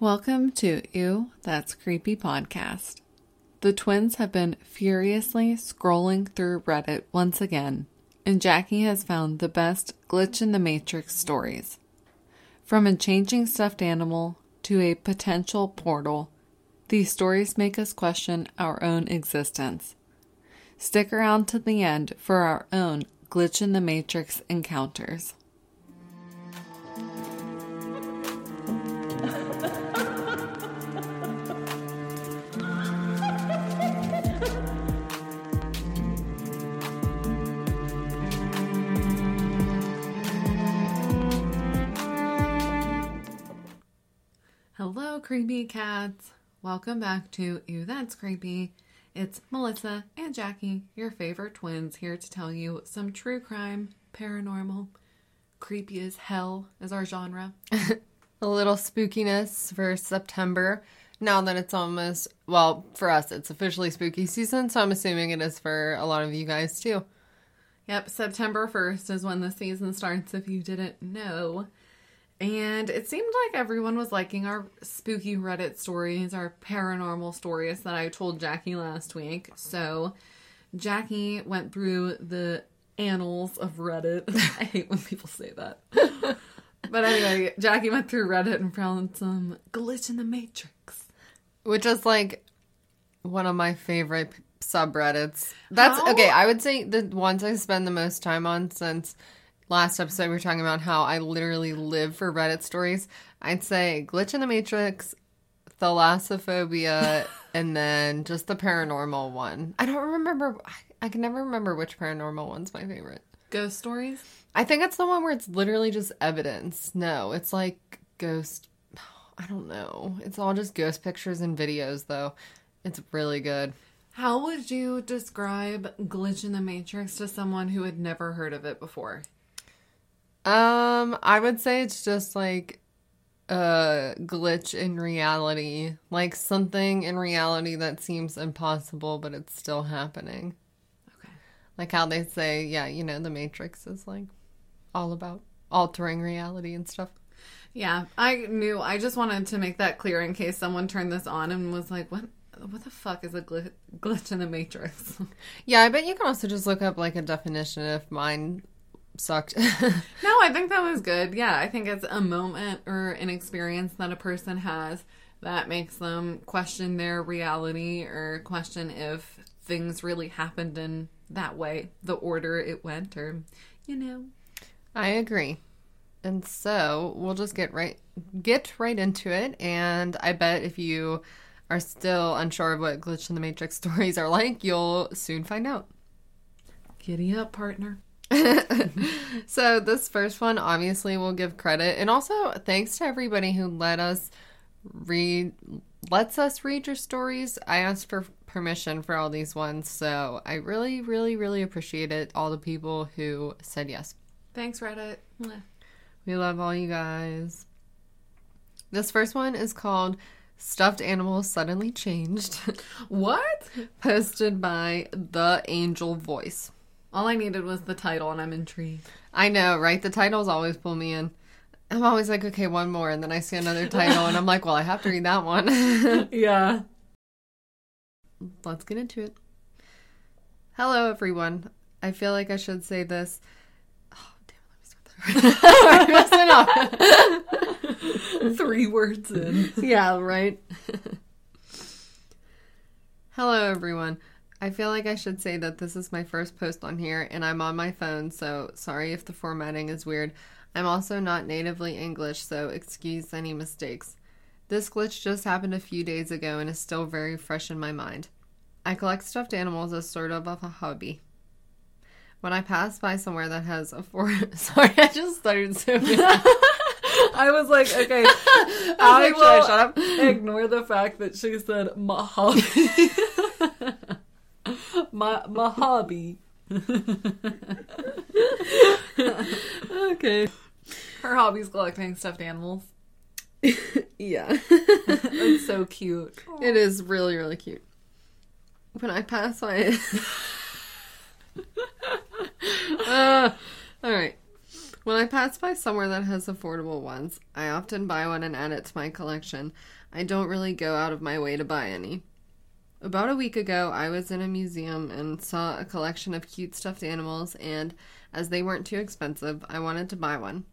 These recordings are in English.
Welcome to Ew, That's Creepy podcast. The twins have been furiously scrolling through Reddit once again, and Jackie has found the best glitch in the matrix stories. From a changing stuffed animal to a potential portal, these stories make us question our own existence. Stick around to the end for our own glitch in the matrix encounters. Creepy cats. Welcome back to Ew That's Creepy. It's Melissa and Jackie, your favorite twins, here to tell you some true crime, paranormal, creepy as hell is our genre. a little spookiness for September. Now that it's almost, well, for us, it's officially spooky season, so I'm assuming it is for a lot of you guys too. Yep, September 1st is when the season starts, if you didn't know. And it seemed like everyone was liking our spooky Reddit stories, our paranormal stories that I told Jackie last week. So Jackie went through the annals of Reddit. I hate when people say that. but anyway, Jackie went through Reddit and found some glitch in the matrix. Which is like one of my favorite subreddits. That's How? okay. I would say the ones I spend the most time on since last episode we were talking about how I literally live for Reddit stories. I'd say Glitch in the Matrix, Thalassophobia, and then just the paranormal one. I don't remember. I, I can never remember which paranormal one's my favorite. Ghost stories? I think it's the one where it's literally just evidence. No, it's like ghost. I don't know. It's all just ghost pictures and videos, though. It's really good. How would you describe Glitch in the Matrix to someone who had never heard of it before? Um, I would say it's just like a glitch in reality, like something in reality that seems impossible, but it's still happening. Okay. Like how they say, yeah, you know, the Matrix is like all about altering reality and stuff. Yeah, I knew. I just wanted to make that clear in case someone turned this on and was like, "What? What the fuck is a gl- glitch in the matrix?" Yeah, I bet you can also just look up like a definition if mine sucked. no, I think that was good. Yeah, I think it's a moment or an experience that a person has that makes them question their reality or question if things really happened in that way, the order it went, or you know. I agree. And so we'll just get right get right into it. And I bet if you are still unsure of what glitch in the matrix stories are like, you'll soon find out. Giddy up, partner. so this first one obviously will give credit and also thanks to everybody who let us read lets us read your stories. I asked for permission for all these ones, so I really, really, really appreciate it. All the people who said yes. Thanks, Reddit. We love all you guys. This first one is called Stuffed Animals Suddenly Changed, What? posted by The Angel Voice. All I needed was the title, and I'm intrigued. I know, right? The titles always pull me in. I'm always like, okay, one more, and then I see another title, and I'm like, well, I have to read that one. Yeah. Let's get into it. Hello, everyone. I feel like I should say this. Oh, damn it, let me start that. Messing up. Three words in. yeah, right. Hello, everyone. I feel like I should say that this is my first post on here, and I'm on my phone, so sorry if the formatting is weird. I'm also not natively English, so excuse any mistakes. This glitch just happened a few days ago and is still very fresh in my mind. I collect stuffed animals as sort of a hobby. When I pass by somewhere that has a four, sorry, I just started so. I was like, okay, I like, shut up? ignore the fact that she said my hobby. my my hobby. okay. Her hobby's collecting stuffed animals. yeah. It's so cute. It is really, really cute. When I pass by uh, all right. When I pass by somewhere that has affordable ones, I often buy one and add it to my collection. I don't really go out of my way to buy any. About a week ago, I was in a museum and saw a collection of cute stuffed animals, and as they weren't too expensive, I wanted to buy one.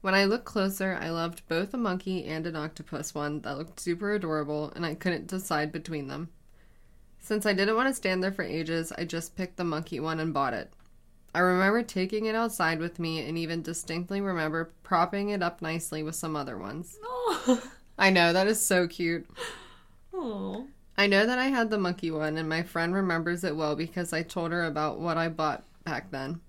When I looked closer, I loved both a monkey and an octopus one that looked super adorable, and I couldn't decide between them. Since I didn't want to stand there for ages, I just picked the monkey one and bought it. I remember taking it outside with me and even distinctly remember propping it up nicely with some other ones. Oh. I know, that is so cute. oh. I know that I had the monkey one, and my friend remembers it well because I told her about what I bought back then.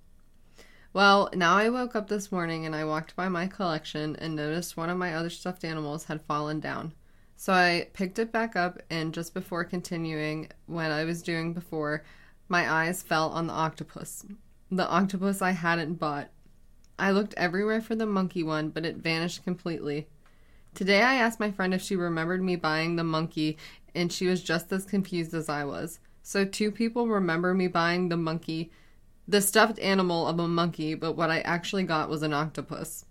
Well, now I woke up this morning and I walked by my collection and noticed one of my other stuffed animals had fallen down. So I picked it back up, and just before continuing what I was doing before, my eyes fell on the octopus. The octopus I hadn't bought. I looked everywhere for the monkey one, but it vanished completely. Today I asked my friend if she remembered me buying the monkey, and she was just as confused as I was. So two people remember me buying the monkey, the stuffed animal of a monkey, but what I actually got was an octopus.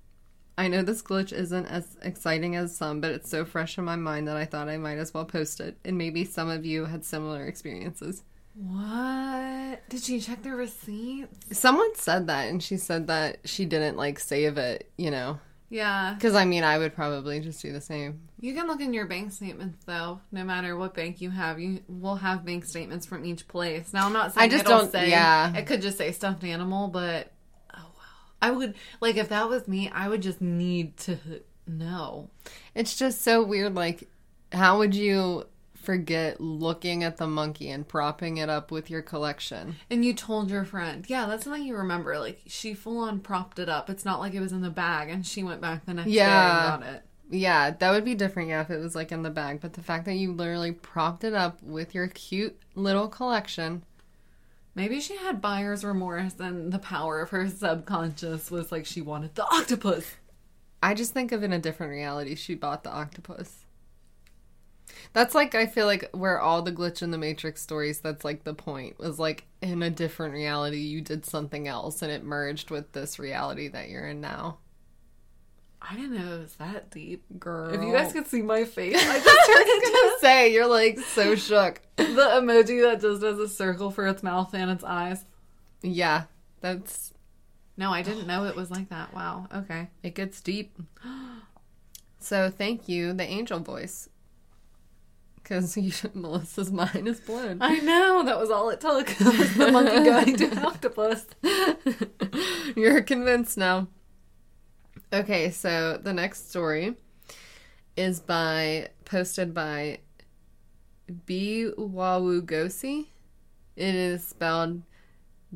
I know this glitch isn't as exciting as some, but it's so fresh in my mind that I thought I might as well post it, and maybe some of you had similar experiences. What? Did she check the receipt? Someone said that, and she said that she didn't like save it, you know. Yeah. Because I mean, I would probably just do the same. You can look in your bank statements though. No matter what bank you have, you will have bank statements from each place. Now I'm not saying I just don't- say yeah. it could just say stuffed animal, but oh wow. I would like if that was me, I would just need to know. It's just so weird. Like, how would you forget looking at the monkey and propping it up with your collection? And you told your friend, yeah, that's something you remember. Like she full on propped it up. It's not like it was in the bag and she went back the next Yeah. day and got it. Yeah, that would be different, yeah, if it was like in the bag. But the fact that you literally propped it up with your cute little collection. Maybe she had buyer's remorse and the power of her subconscious was like she wanted the octopus. I just think of in a different reality, she bought the octopus. That's like I feel like where all the glitch in the matrix stories that's like the point was like in a different reality you did something else and it merged with this reality that you're in now. I didn't know it was that deep. Girl. If you guys could see my face, I just turned into gonna say you're like so shook. the emoji that just does a circle for its mouth and its eyes. Yeah, that's No, I didn't know it was like that. Wow. Okay. it gets deep. So thank you, the angel voice, because Melissa's mind is blown. I know that was all it took. the monkey going to an octopus. You're convinced now. Okay, so the next story is by posted by B Wawugosi. It is spelled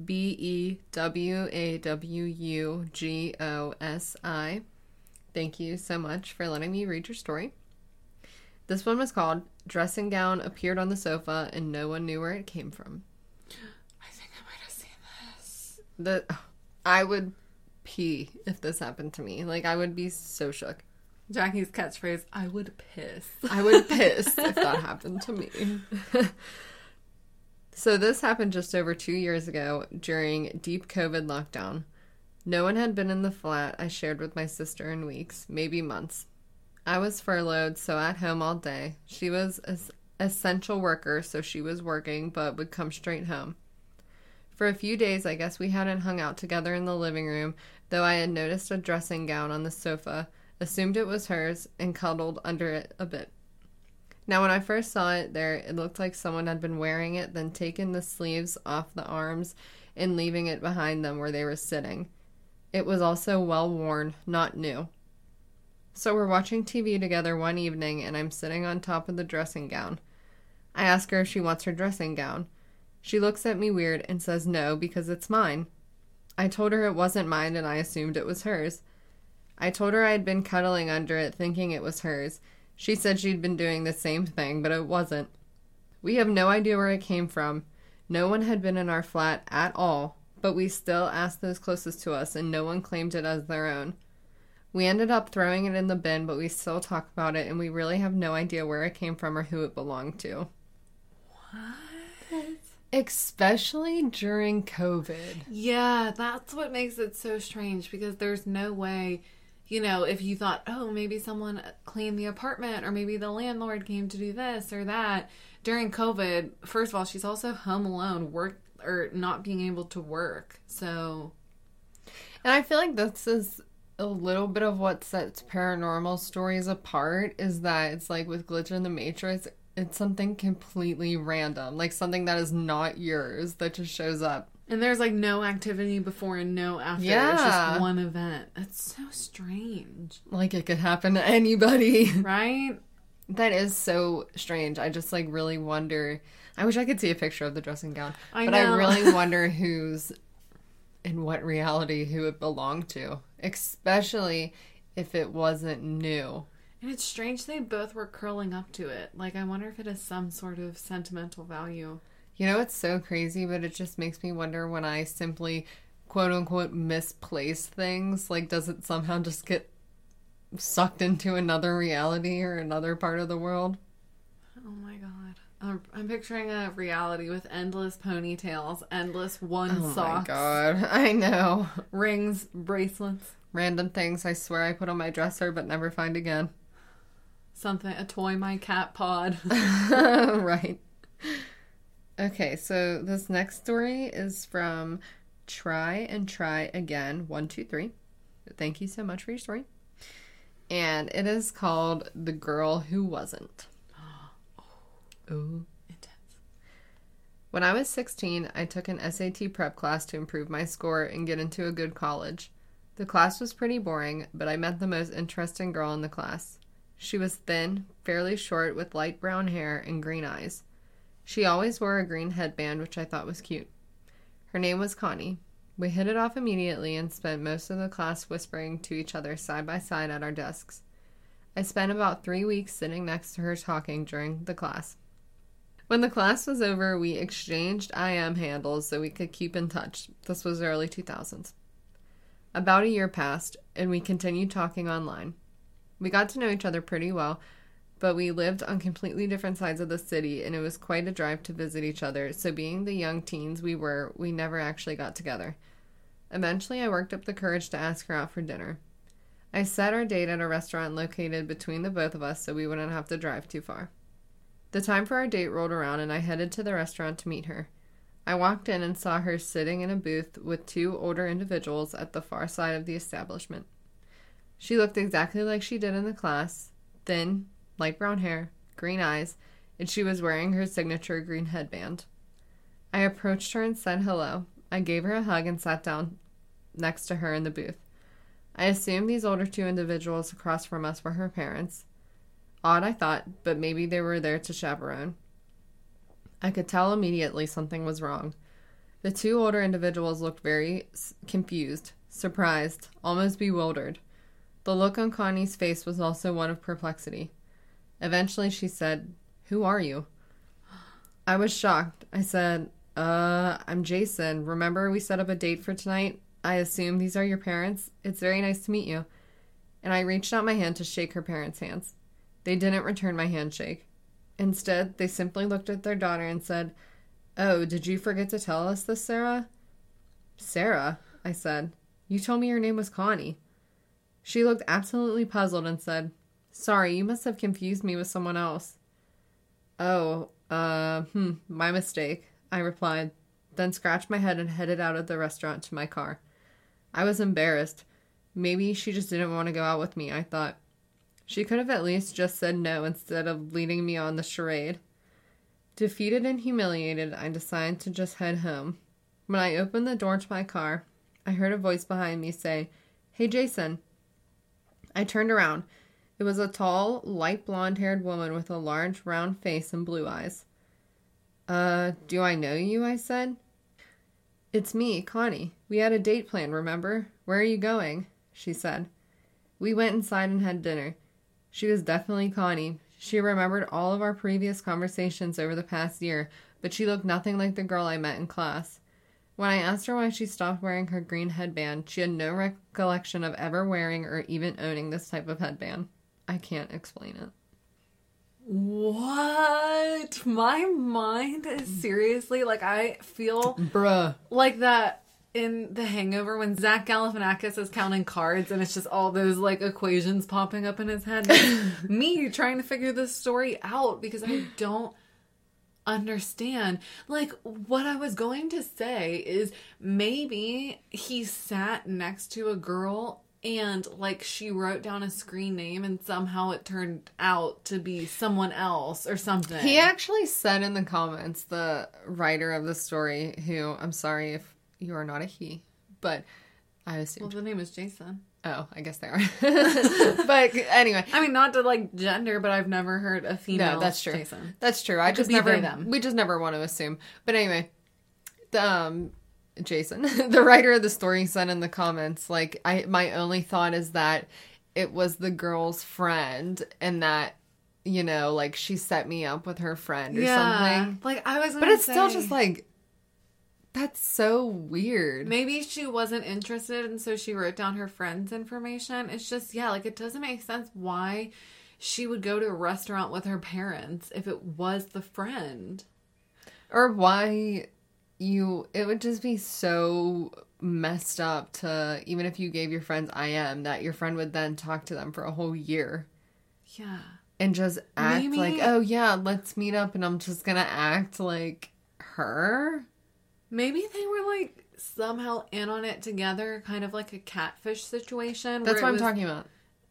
B E W A W U G O S I. Thank you so much for letting me read your story. This one was called Dressing Gown Appeared on the Sofa and No One Knew Where It Came From. I think I might have seen this. The I would pee if this happened to me. Like I would be so shook. Jackie's catchphrase: "I would piss." I would piss if that happened to me. so this happened just over 2 years ago during deep COVID lockdown. No one had been in the flat I shared with my sister in weeks, maybe months. I was furloughed, so at home all day. She was an essential worker, so she was working but would come straight home. For a few days, I guess we hadn't hung out together in the living room, though I had noticed a dressing gown on the sofa, assumed it was hers, and cuddled under it a bit. Now, when I first saw it there, it looked like someone had been wearing it, then taken the sleeves off the arms and leaving it behind them where they were sitting. It was also well worn, not new. So we're watching TV together one evening, and I'm sitting on top of the dressing gown. I ask her if she wants her dressing gown. She looks at me weird and says no because it's mine. I told her it wasn't mine and I assumed it was hers. I told her I had been cuddling under it thinking it was hers. She said she'd been doing the same thing, but it wasn't. We have no idea where it came from. No one had been in our flat at all, but we still asked those closest to us and no one claimed it as their own. We ended up throwing it in the bin, but we still talk about it and we really have no idea where it came from or who it belonged to. What? Especially during COVID. Yeah, that's what makes it so strange because there's no way, you know, if you thought, oh, maybe someone cleaned the apartment or maybe the landlord came to do this or that during COVID. First of all, she's also home alone, work or not being able to work. So, and I feel like this is a little bit of what sets paranormal stories apart is that it's like with Glitch in the Matrix, it's something completely random, like something that is not yours that just shows up. And there's like no activity before and no after. Yeah. It's just one event. That's so strange. Like it could happen to anybody. Right? That is so strange. I just like really wonder. I wish I could see a picture of the dressing gown. I but know. I really wonder who's in what reality who it belonged to, especially if it wasn't new. And it's strange they both were curling up to it. Like, I wonder if it has some sort of sentimental value. You know, it's so crazy, but it just makes me wonder when I simply quote unquote misplace things. Like, does it somehow just get sucked into another reality or another part of the world? Oh my god. I'm, I'm picturing a reality with endless ponytails, endless one oh socks. Oh my god, I know. Rings, bracelets. Random things I swear I put on my dresser but never find again. Something, a toy my cat pod. right. Okay, so this next story is from Try and Try Again 123. Thank you so much for your story. And it is called The Girl Who Wasn't. Ooh. Intense. When I was 16, I took an SAT prep class to improve my score and get into a good college. The class was pretty boring, but I met the most interesting girl in the class. She was thin, fairly short, with light brown hair and green eyes. She always wore a green headband, which I thought was cute. Her name was Connie. We hit it off immediately and spent most of the class whispering to each other side by side at our desks. I spent about three weeks sitting next to her talking during the class. When the class was over, we exchanged IM handles so we could keep in touch. This was early 2000s. About a year passed, and we continued talking online. We got to know each other pretty well, but we lived on completely different sides of the city, and it was quite a drive to visit each other, so being the young teens we were, we never actually got together. Eventually, I worked up the courage to ask her out for dinner. I set our date at a restaurant located between the both of us so we wouldn't have to drive too far. The time for our date rolled around, and I headed to the restaurant to meet her. I walked in and saw her sitting in a booth with two older individuals at the far side of the establishment. She looked exactly like she did in the class thin, light brown hair, green eyes, and she was wearing her signature green headband. I approached her and said hello. I gave her a hug and sat down next to her in the booth. I assumed these older two individuals across from us were her parents. Odd, I thought, but maybe they were there to chaperone. I could tell immediately something was wrong. The two older individuals looked very confused, surprised, almost bewildered. The look on Connie's face was also one of perplexity. Eventually, she said, Who are you? I was shocked. I said, Uh, I'm Jason. Remember we set up a date for tonight? I assume these are your parents? It's very nice to meet you. And I reached out my hand to shake her parents' hands. They didn't return my handshake. Instead, they simply looked at their daughter and said, Oh, did you forget to tell us this, Sarah? Sarah, I said. You told me your name was Connie. She looked absolutely puzzled and said, Sorry, you must have confused me with someone else. Oh, uh, hmm, my mistake, I replied, then scratched my head and headed out of the restaurant to my car. I was embarrassed. Maybe she just didn't want to go out with me, I thought. She could have at least just said no instead of leading me on the charade. Defeated and humiliated, I decided to just head home. When I opened the door to my car, I heard a voice behind me say, Hey, Jason. I turned around. It was a tall, light blonde haired woman with a large, round face and blue eyes. Uh, do I know you? I said. It's me, Connie. We had a date planned, remember? Where are you going? She said. We went inside and had dinner. She was definitely Connie. She remembered all of our previous conversations over the past year, but she looked nothing like the girl I met in class. When I asked her why she stopped wearing her green headband, she had no recollection of ever wearing or even owning this type of headband. I can't explain it. What? my mind is seriously like I feel Bruh. like that in The Hangover when Zach Galifianakis is counting cards and it's just all those like equations popping up in his head. Me trying to figure this story out because I don't understand. Like what I was going to say is maybe he sat next to a girl and like she wrote down a screen name and somehow it turned out to be someone else or something. He actually said in the comments, the writer of the story, who I'm sorry if you are not a he, but I assume. well, the name is Jason. oh, I guess they are. but anyway, I mean, not to like gender, but I've never heard a female. no, that's true. Jason. That's true. I could just never. them. We just never want to assume. But anyway, the, um, Jason, the writer of the story, said in the comments, like, I my only thought is that it was the girl's friend, and that you know, like she set me up with her friend or something. Like I was, But it's still just like that's so weird. maybe she wasn't interested, and so she wrote down her friend's information. It's just yeah, like it doesn't make sense why she would go to a restaurant with her parents if it was the friend. or why you it would just be so messed up to even if you gave your friends IM that your friend would then talk to them for a whole year Yeah. and just act Maybe- like oh yeah let's meet up and I'm just gonna act like her Maybe they were like somehow in on it together, kind of like a catfish situation. that's what I'm was- talking about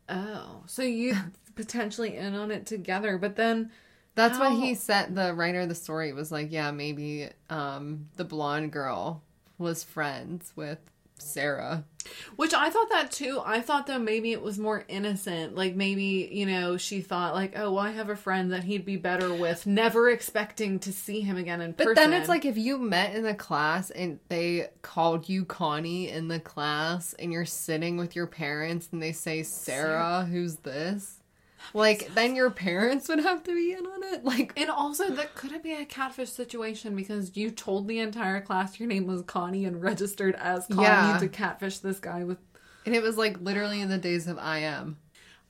Oh, so you potentially in on it together, but then that's How- what he said the writer of the story was like yeah maybe um the blonde girl was friends with Sarah Which I thought that too. I thought though maybe it was more innocent. Like maybe, you know, she thought like, oh, well, I have a friend that he'd be better with, never expecting to see him again in But person. then it's like if you met in the class and they called you Connie in the class and you're sitting with your parents and they say, Sarah, who's this? Like, then your parents would have to be in on it? Like, and also that could it be a catfish situation because you told the entire class your name was Connie and registered as Connie Yeah. to catfish this guy with and it was like literally in the days of IM.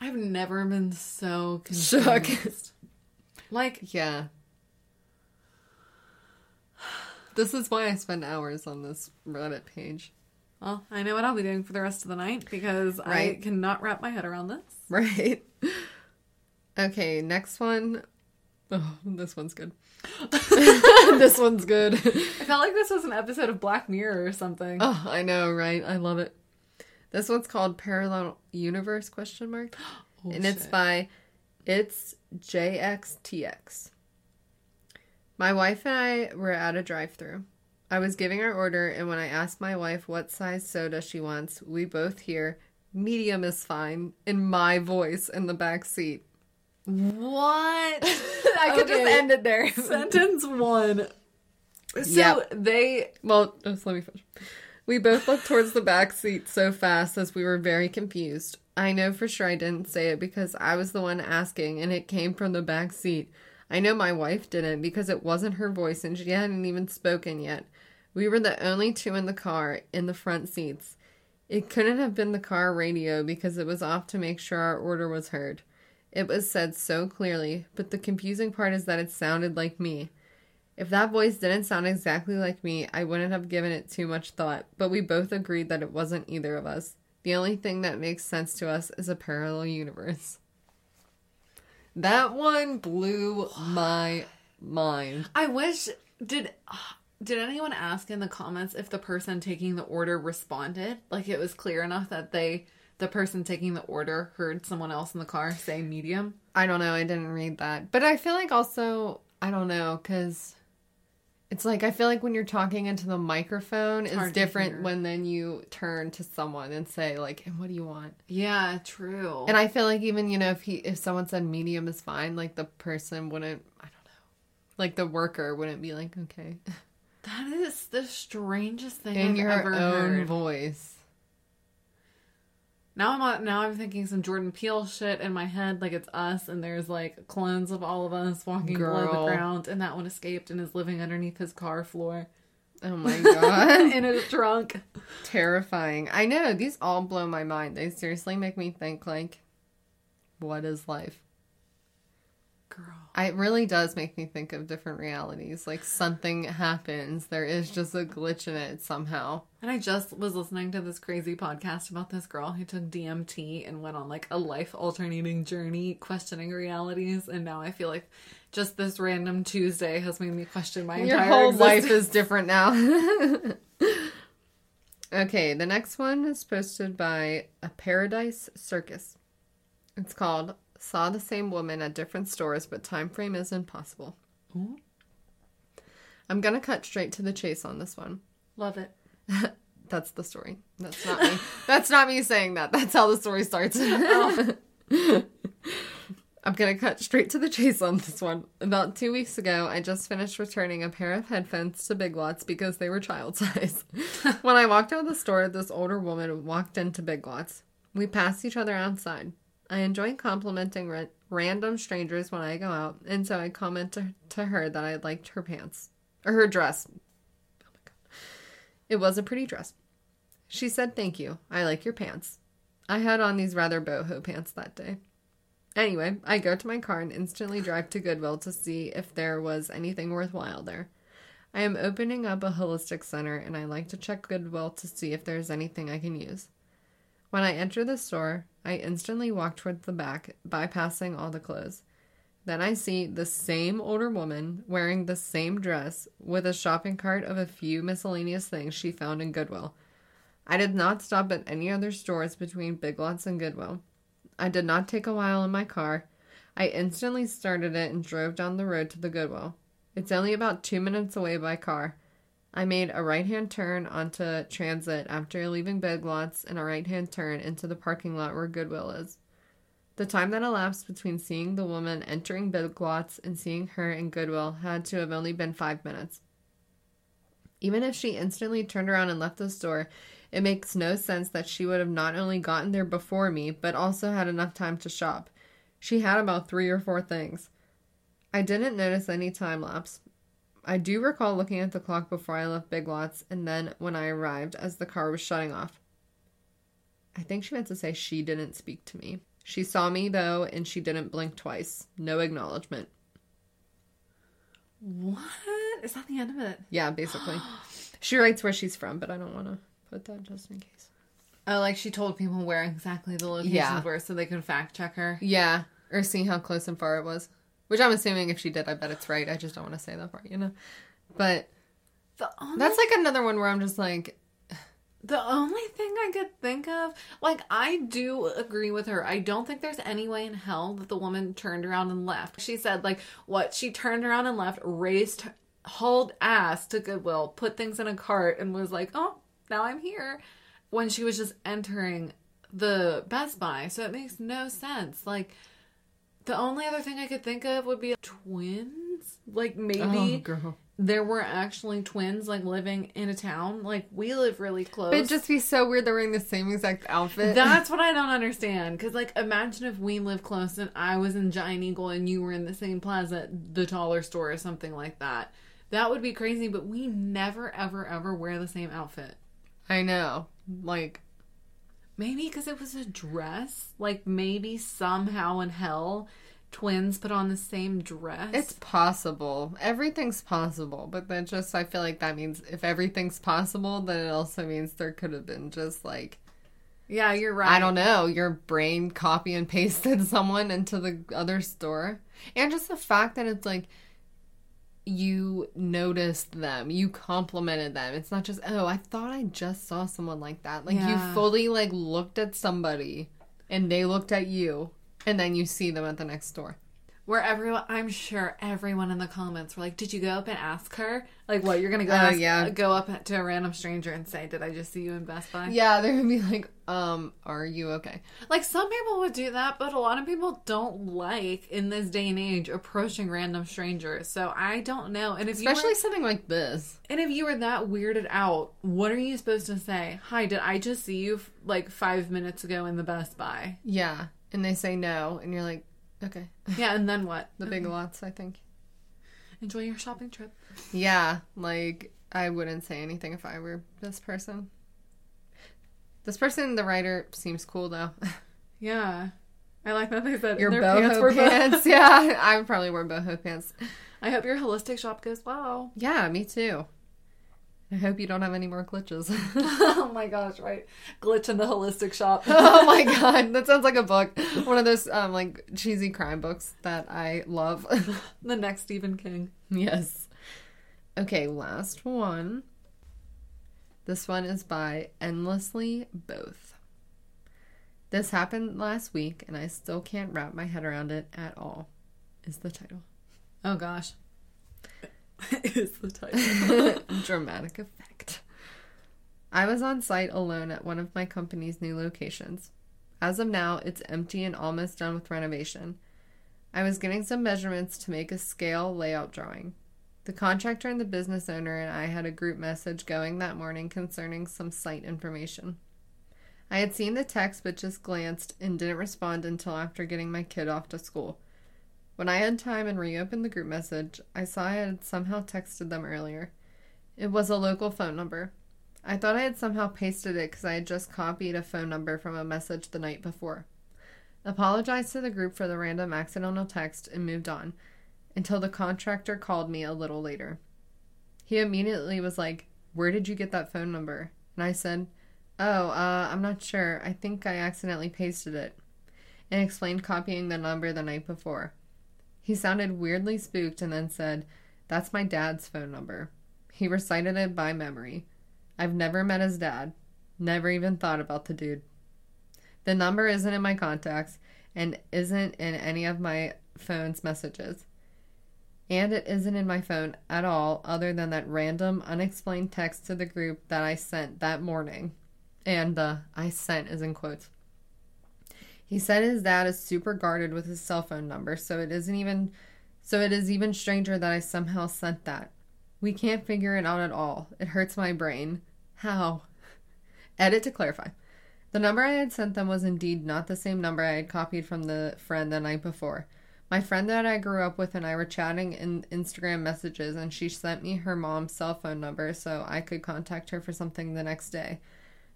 I've never been so confused. like Yeah. This is why I spend hours on this Reddit page. well, I know what I'll be doing for the rest of the night because I cannot wrap my head around this. Right? Okay, next one. Oh, this one's good. this one's good. I felt like this was an episode of Black Mirror or something. Oh, I know, right? I love it. This one's called Parallel Universe question mark. Oh, and it's by it's JXTX. My wife and I were at a drive-through. I was giving our order and when I asked my wife what size soda she wants, we both hear medium is fine in my voice in the back seat. What? I could just end it there. Sentence one. So Yep. they Well, just let me finish. We both looked towards the back seat so fast as we were very confused. I know for sure I didn't say it because I was the one asking and it came from the back seat. I know my wife didn't because it wasn't her voice and she hadn't even spoken yet. We were the only two in the car in the front seats. It couldn't have been the car radio because it was off to make sure our order was heard. It was said so clearly, but the confusing part is that it sounded like me. If that voice didn't sound exactly like me, I wouldn't have given it too much thought, but we both agreed that it wasn't either of us. The only thing that makes sense to us is a parallel universe. That one blew my mind. I wish did did anyone ask in the comments if the person taking the order responded? Like it was clear enough that they the person taking the order heard someone else in the car say medium. I don't know, I didn't read that. But I feel like also, I don't know, because it's like, I feel like when you're talking into the microphone, it's, hard different when then you turn to someone and say, like, and what do you want? Yeah, true. And I feel like even you know if he if someone said medium is fine, like the person wouldn't I don't know, like the worker wouldn't be like okay that is the strangest thing in I've your own heard. voice. Now I'm on, now I'm thinking some Jordan Peele shit in my head, like it's us, and there's like clones of all of us walking below the ground, and that one escaped and is living underneath his car floor Oh my god, in his trunk. terrifying! I know these all blow my mind. They seriously make me think like, what is life? Girl. It really does make me think of different realities. Like something happens, there is just a glitch in it somehow. And I just was listening to this crazy podcast about this girl who took DMT and went on like a life alternating journey questioning realities. And now I feel like just this random Tuesday has made me question my Your entire whole life is different now. okay, the next one is posted by a Paradise Circus. It's called Saw the Same Woman at Different Stores, but time frame is impossible. Ooh. I'm gonna cut straight to the chase on this one. Love it. That's the story. That's not me. That's not me saying that. That's how the story starts. Oh. I'm gonna cut straight to the chase on this one. About two weeks ago, I just finished returning a pair of headphones to Big Lots because they were child size. when I walked out of the store, this older woman walked into Big Lots. We passed each other outside. I enjoy complimenting ra- random strangers when I go out, and so I commented to her that I liked her pants or her dress. Oh it was a pretty dress. She said, Thank you. I like your pants. I had on these rather boho pants that day. Anyway, I go to my car and instantly drive to Goodwill to see if there was anything worthwhile there. I am opening up a holistic center and I like to check Goodwill to see if there's anything I can use. When I enter the store, I instantly walk towards the back, bypassing all the clothes. Then I see the same older woman wearing the same dress with a shopping cart of a few miscellaneous things she found in Goodwill. I did not stop at any other stores between Big Lots and Goodwill. I did not take a while in my car. I instantly started it and drove down the road to the Goodwill. It's only about two minutes away by car. I made a right hand turn onto Transit after leaving Big Lots and a right hand turn into the parking lot where Goodwill is. The time that elapsed between seeing the woman entering Big Lots and seeing her in Goodwill had to have only been five minutes. Even if she instantly turned around and left the store, it makes no sense that she would have not only gotten there before me, but also had enough time to shop. She had about three or four things. I didn't notice any time lapse. I do recall looking at the clock before I left Big Lots and then when I arrived as the car was shutting off. I think she meant to say she didn't speak to me. She saw me though and she didn't blink twice. No acknowledgement. What? Is that the end of it? Yeah, basically. she writes where she's from, but I don't want to put that just in case. Oh, like she told people where exactly the locations Yeah. were so they could fact check her. Yeah, or see how close and far it was. Which I'm assuming if she did, I bet it's right. I just don't want to say that part, you know? But The only, that's like another one where I'm just like, the only thing I could think of. Like, I do agree with her. I don't think there's any way in hell that the woman turned around and left. She said, like, what? She turned around and left, raced, hauled ass to Goodwill, put things in a cart, and was like, oh, now I'm here. When she was just entering the Best Buy. So it makes no sense. Like, the only other thing I could think of would be twins. Like, oh, maybe oh, girl. there were actually twins like living in a town. Like we live really close. It'd just be so weird they're wearing the same exact outfit. That's what I don't understand. Because like, imagine if we live close and I was in Giant Eagle and you were in the same plaza, the taller store or something like that. That would be crazy. But we never, ever, ever wear the same outfit. I know. Like, Maybe because it was a dress. Like maybe somehow in hell, twins put on the same dress. it's possible. Everything's possible. But then just, I feel like that means if everything's possible, then it also means there could have been just like, yeah, you're right. I don't know, your brain copy and pasted someone into the other store. And just the fact that it's like you noticed them, you complimented them. It's not just, oh, I thought I just saw someone like that. Like Yeah. you fully like looked at somebody and they looked at you and then you see them at the next store. Where everyone, I'm sure everyone in the comments were like, "Did you go up and ask her? Like, what you're gonna go? Oh, ask, yeah. go up to a random stranger and say, "Did I just see you in Best Buy?" Yeah, they're gonna be like, um, are you okay? Like some people would do that, but a lot of people don't like in this day and age approaching random strangers. So I don't know. And if Especially you something like this. and if you were that weirded out, what are you supposed to say? Hi, did I just see you f- like five minutes ago in the Best Buy? Yeah. And they say no, and you're like, okay. Yeah, and then what? The big lots, I think. Enjoy your shopping trip. Yeah, like I wouldn't say anything if I were this person. This person, the writer, seems cool though. Yeah. I like that they said Your their boho pants were pants. yeah, I would probably wear boho pants. I hope your holistic shop goes well. Yeah, me too. I hope you don't have any more glitches. oh my gosh, right? Glitch in the holistic shop. oh my god, that sounds like a book. One of those um like cheesy crime books that I love. the next Stephen King. yes. Okay, last one. This one is by Endlessly Both. This happened last week and I still can't wrap my head around it at all. Is the title. Oh gosh. is the title. Dramatic effect. I was on site alone at one of my company's new locations. As of now, it's empty and almost done with renovation. I was getting some measurements to make a scale layout drawing. The contractor and the business owner and I had a group message going that morning concerning some site information. I had seen the text but just glanced and didn't respond until after getting my kid off to school. When I had time and reopened the group message, I saw I had somehow texted them earlier. It was a local phone number. I thought I had somehow pasted it because I had just copied a phone number from a message the night before. Apologized to the group for the random accidental text and moved on until the contractor called me a little later. He immediately was like, Where did you get that phone number? And I said, Oh, uh, I'm not sure. I think I accidentally pasted it. And explained copying the number the night before. He sounded weirdly spooked and then said, That's my dad's phone number. He recited it by memory. I've never met his dad. Never even thought about the dude. The number isn't in my contacts and isn't in any of my phone's messages. And it isn't in my phone at all, other than that random, unexplained text to the group that I sent that morning. And the I sent is in quotes. He said his dad is super guarded with his cell phone number, so it isn't even so it is even stranger that I somehow sent that. We can't figure it out at all. It hurts my brain. How? Edit to clarify. The number I had sent them was indeed not the same number I had copied from the friend the night before. My friend that I grew up with and I were chatting in Instagram messages, and she sent me her mom's cell phone number so I could contact her for something the next day.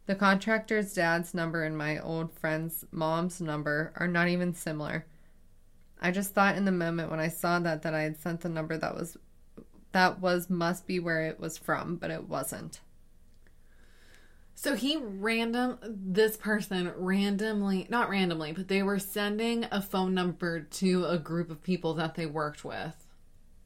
The contractor's dad's number and my old friend's mom's number are not even similar. I just thought in the moment when I saw that that I had sent the number that was that was must be where it was from, but it wasn't. So he random this person randomly not randomly, but they were sending a phone number to a group of people that they worked with.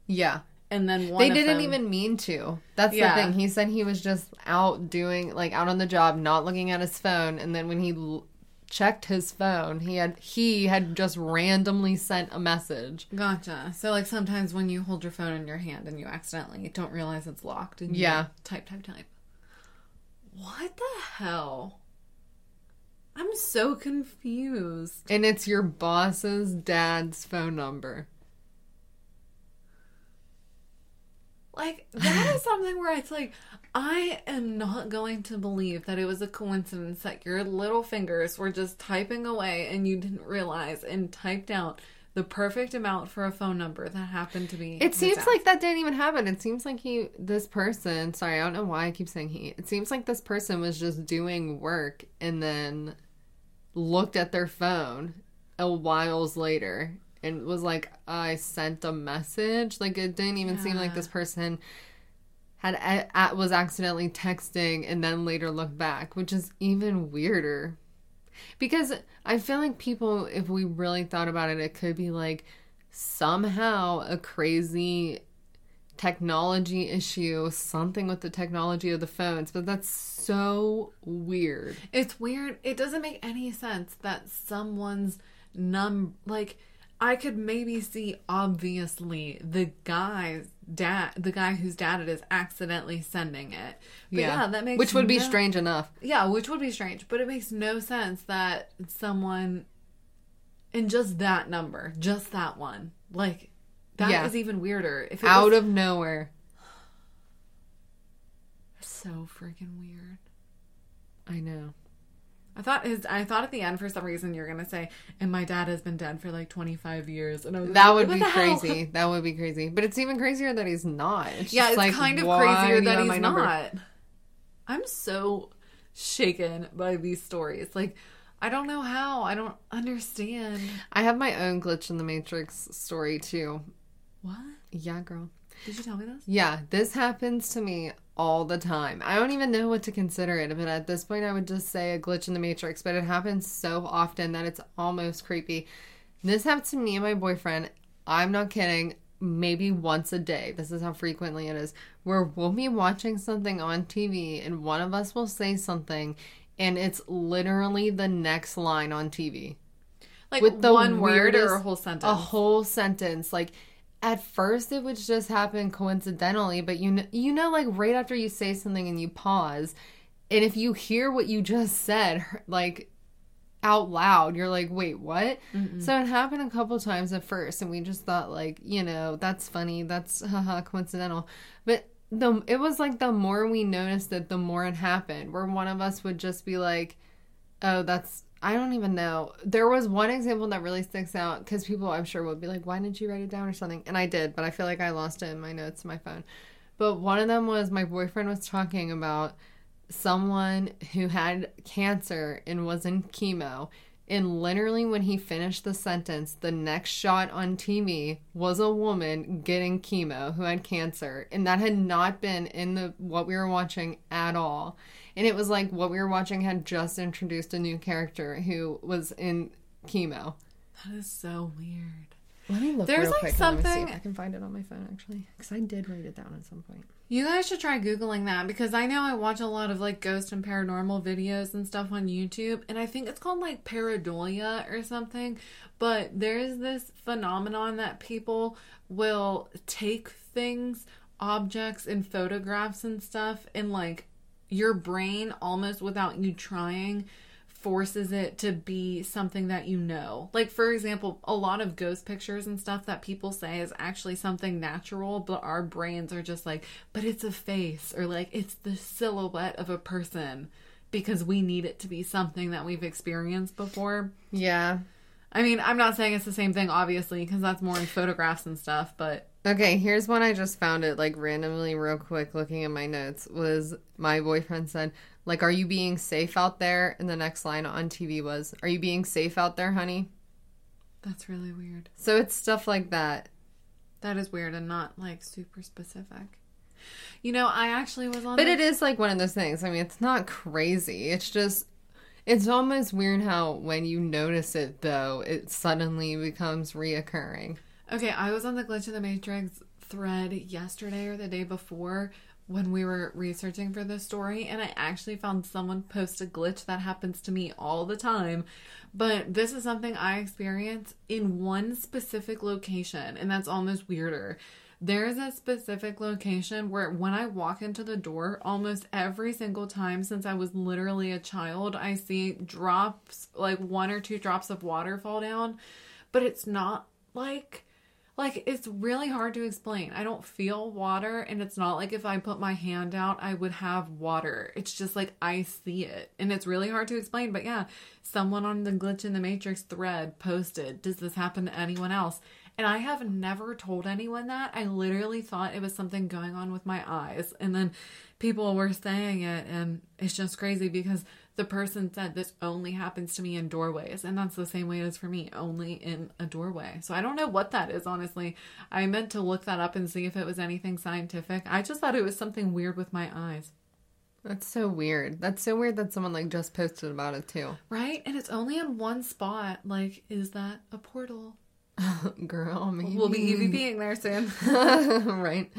Yeah. And then one They didn't them- even mean to. That's Yeah. the thing. He said he was just out doing like out on the job, not looking at his phone, and then when he l- checked his phone, he had he had just randomly sent a message. Gotcha. So like sometimes when you hold your phone in your hand and you accidentally don't realize it's locked and you Yeah. type type type. What the hell? I'm so confused. And it's your boss's dad's phone number. Like that is something where it's like I am not going to believe that it was a coincidence that your little fingers were just typing away and you didn't realize and typed out the perfect amount for a phone number that happened to be. It seems like that didn't even happen. It seems like he, this person, sorry, I don't know why I keep saying he. It seems like this person was just doing work and then looked at their phone a whiles later and was like, I sent a message. Like it didn't even seem like this person had a, a, was accidentally texting and then later looked back, which is even weirder. Because I feel like people, if we really thought about it, it could be like somehow a crazy technology issue, something with the technology of the phones, but that's so weird. It's weird. It doesn't make any sense that someone's num like I could maybe see obviously the guy's dad, the guy whose dad it is, accidentally sending it. But yeah, that makes which would be strange enough. Yeah, which would be strange, but it makes no sense that someone in just that number, just that one, like that is Yeah. even weirder. If it Out was of nowhere. so freaking weird. I know. I thought his. I thought at the end for some reason you're gonna say, "And my dad has been dead for like 25 years," and I was That like, would be the hell?" crazy. That would be crazy. But it's even crazier that he's not. It's Yeah, it's like, kind of crazier that he's not. I'm so shaken by these stories. Like, I don't know how. I don't understand. I have my own glitch in the matrix story too. What? Yeah, girl. Did you tell me this? Yeah, this happens to me all the time. I don't even know what to consider it, but at this point, I would just say a glitch in the matrix. But it happens so often that it's almost creepy. This happened to me and my boyfriend. I'm not kidding. Maybe once a day. This is how frequently it is. Where we'll be watching something on TV and one of us will say something, and it's literally the next line on TV. Like With the one word or a whole sentence? A whole sentence. Like at first it would just happen coincidentally, but you know, you know like right after you say something and you pause, and if you hear what you just said like out loud, you're like, "Wait, what?" So it happened a couple times at first and we just thought like, you know, that's funny, that's haha coincidental. But the it was like the more we noticed it, the more it happened. Where one of us would just be like, Oh, that's I don't even know. There was one example that really sticks out because people I'm sure would be like, "Why didn't you write it down or something?" And I did, but I feel like I lost it in my notes my phone. But one of them was my boyfriend was talking about someone who had cancer and was in chemo. And literally, when he finished the sentence, the next shot on TV was a woman getting chemo who had cancer, and that had not been in the what we were watching at all. And it was like what we were watching had just introduced a new character who was in chemo. That is so weird. Let me look There's, real like, quick. and see something- if I can find it on my phone actually, because I did write it down at some point. You guys should try Googling that because I know I watch a lot of like ghost and paranormal videos and stuff on YouTube, and I think it's called like pareidolia or something. But there's this phenomenon that people will take things, objects, and photographs and stuff, and like your brain almost without you trying forces it to be something that you know. Like for example, a lot of ghost pictures and stuff that people say is actually something natural, but our brains are just like, but it's a face or like it's the silhouette of a person because we need it to be something that we've experienced before. Yeah. I mean, I'm not saying it's the same thing obviously because that's more in photographs and stuff, but Okay, here's one I just found it like randomly real quick looking at my notes was my boyfriend said, like, are you being safe out there? And the next line on TV was, Are you being safe out there, honey? that's really weird. So it's stuff like that. That is weird and not like super specific. You know, I actually was on But it is like one of those things. I mean, it's not crazy. It's just it's almost weird how when you notice it though, it suddenly becomes reoccurring. Okay, I was on the Glitch in the Matrix thread yesterday or the day before when we were researching for this story, and I actually found someone post a glitch that happens to me all the time. But this is something I experience in one specific location, and that's almost weirder. There's a specific location where when I walk into the door, almost every single time since I was literally a child, I see drops, like one or two drops of water fall down, but it's not like like it's really hard to explain. I don't feel water and it's not like if I put my hand out I would have water. It's just like I see it. And it's really hard to explain, but yeah, someone on the glitch in the matrix thread posted, "Does this happen to anyone else?" And I have never told anyone that. I literally thought it was something going on with my eyes. And then people were saying it and it's just crazy because the person said this only happens to me in doorways and that's the same way it is for me only in a doorway so i don't know what that is honestly i meant to look that up and see if it was anything scientific i just thought it was something weird with my eyes That's so weird. That's so weird that someone like just posted about it too. right and it's only in one spot like is that a portal Girl, maybe. we'll be evping there soon right.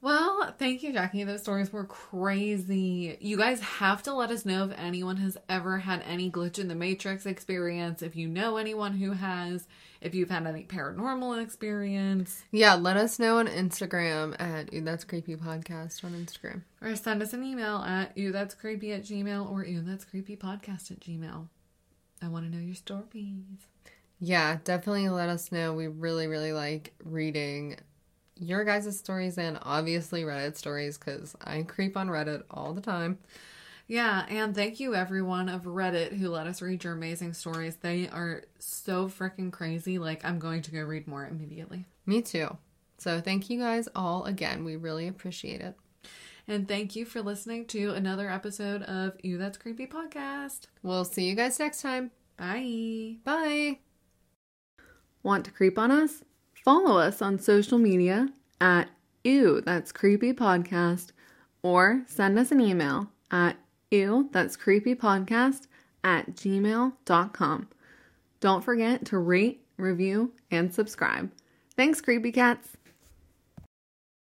Well, thank you, Jackie. Those stories were crazy. You guys have to let us know if anyone has ever had any glitch in the Matrix experience. If you know anyone who has, if you've had any paranormal experience, Yeah, let us know on Instagram at That's Creepy Podcast on Instagram. or send us an email at ew that's creepy at gmail or ew that's creepy podcast at gmail. I want to know your stories. Yeah, definitely let us know. We really, really like reading your guys' stories and obviously Reddit stories because I creep on Reddit all the time. Yeah, and thank you everyone of Reddit who let us read your amazing stories. They are so freaking crazy. Like, I'm going to go read more immediately. Me too. So thank you guys all again. We really appreciate it. And thank you for listening to another episode of Ew That's Creepy podcast. We'll see you guys next time. Bye. Bye. Want to creep on us? Follow us on social media at Ew That's Creepy Podcast or send us an email at Ew That's Creepy Podcast at gmail.com. Don't forget to rate, review, and subscribe. Thanks, Creepy Cats.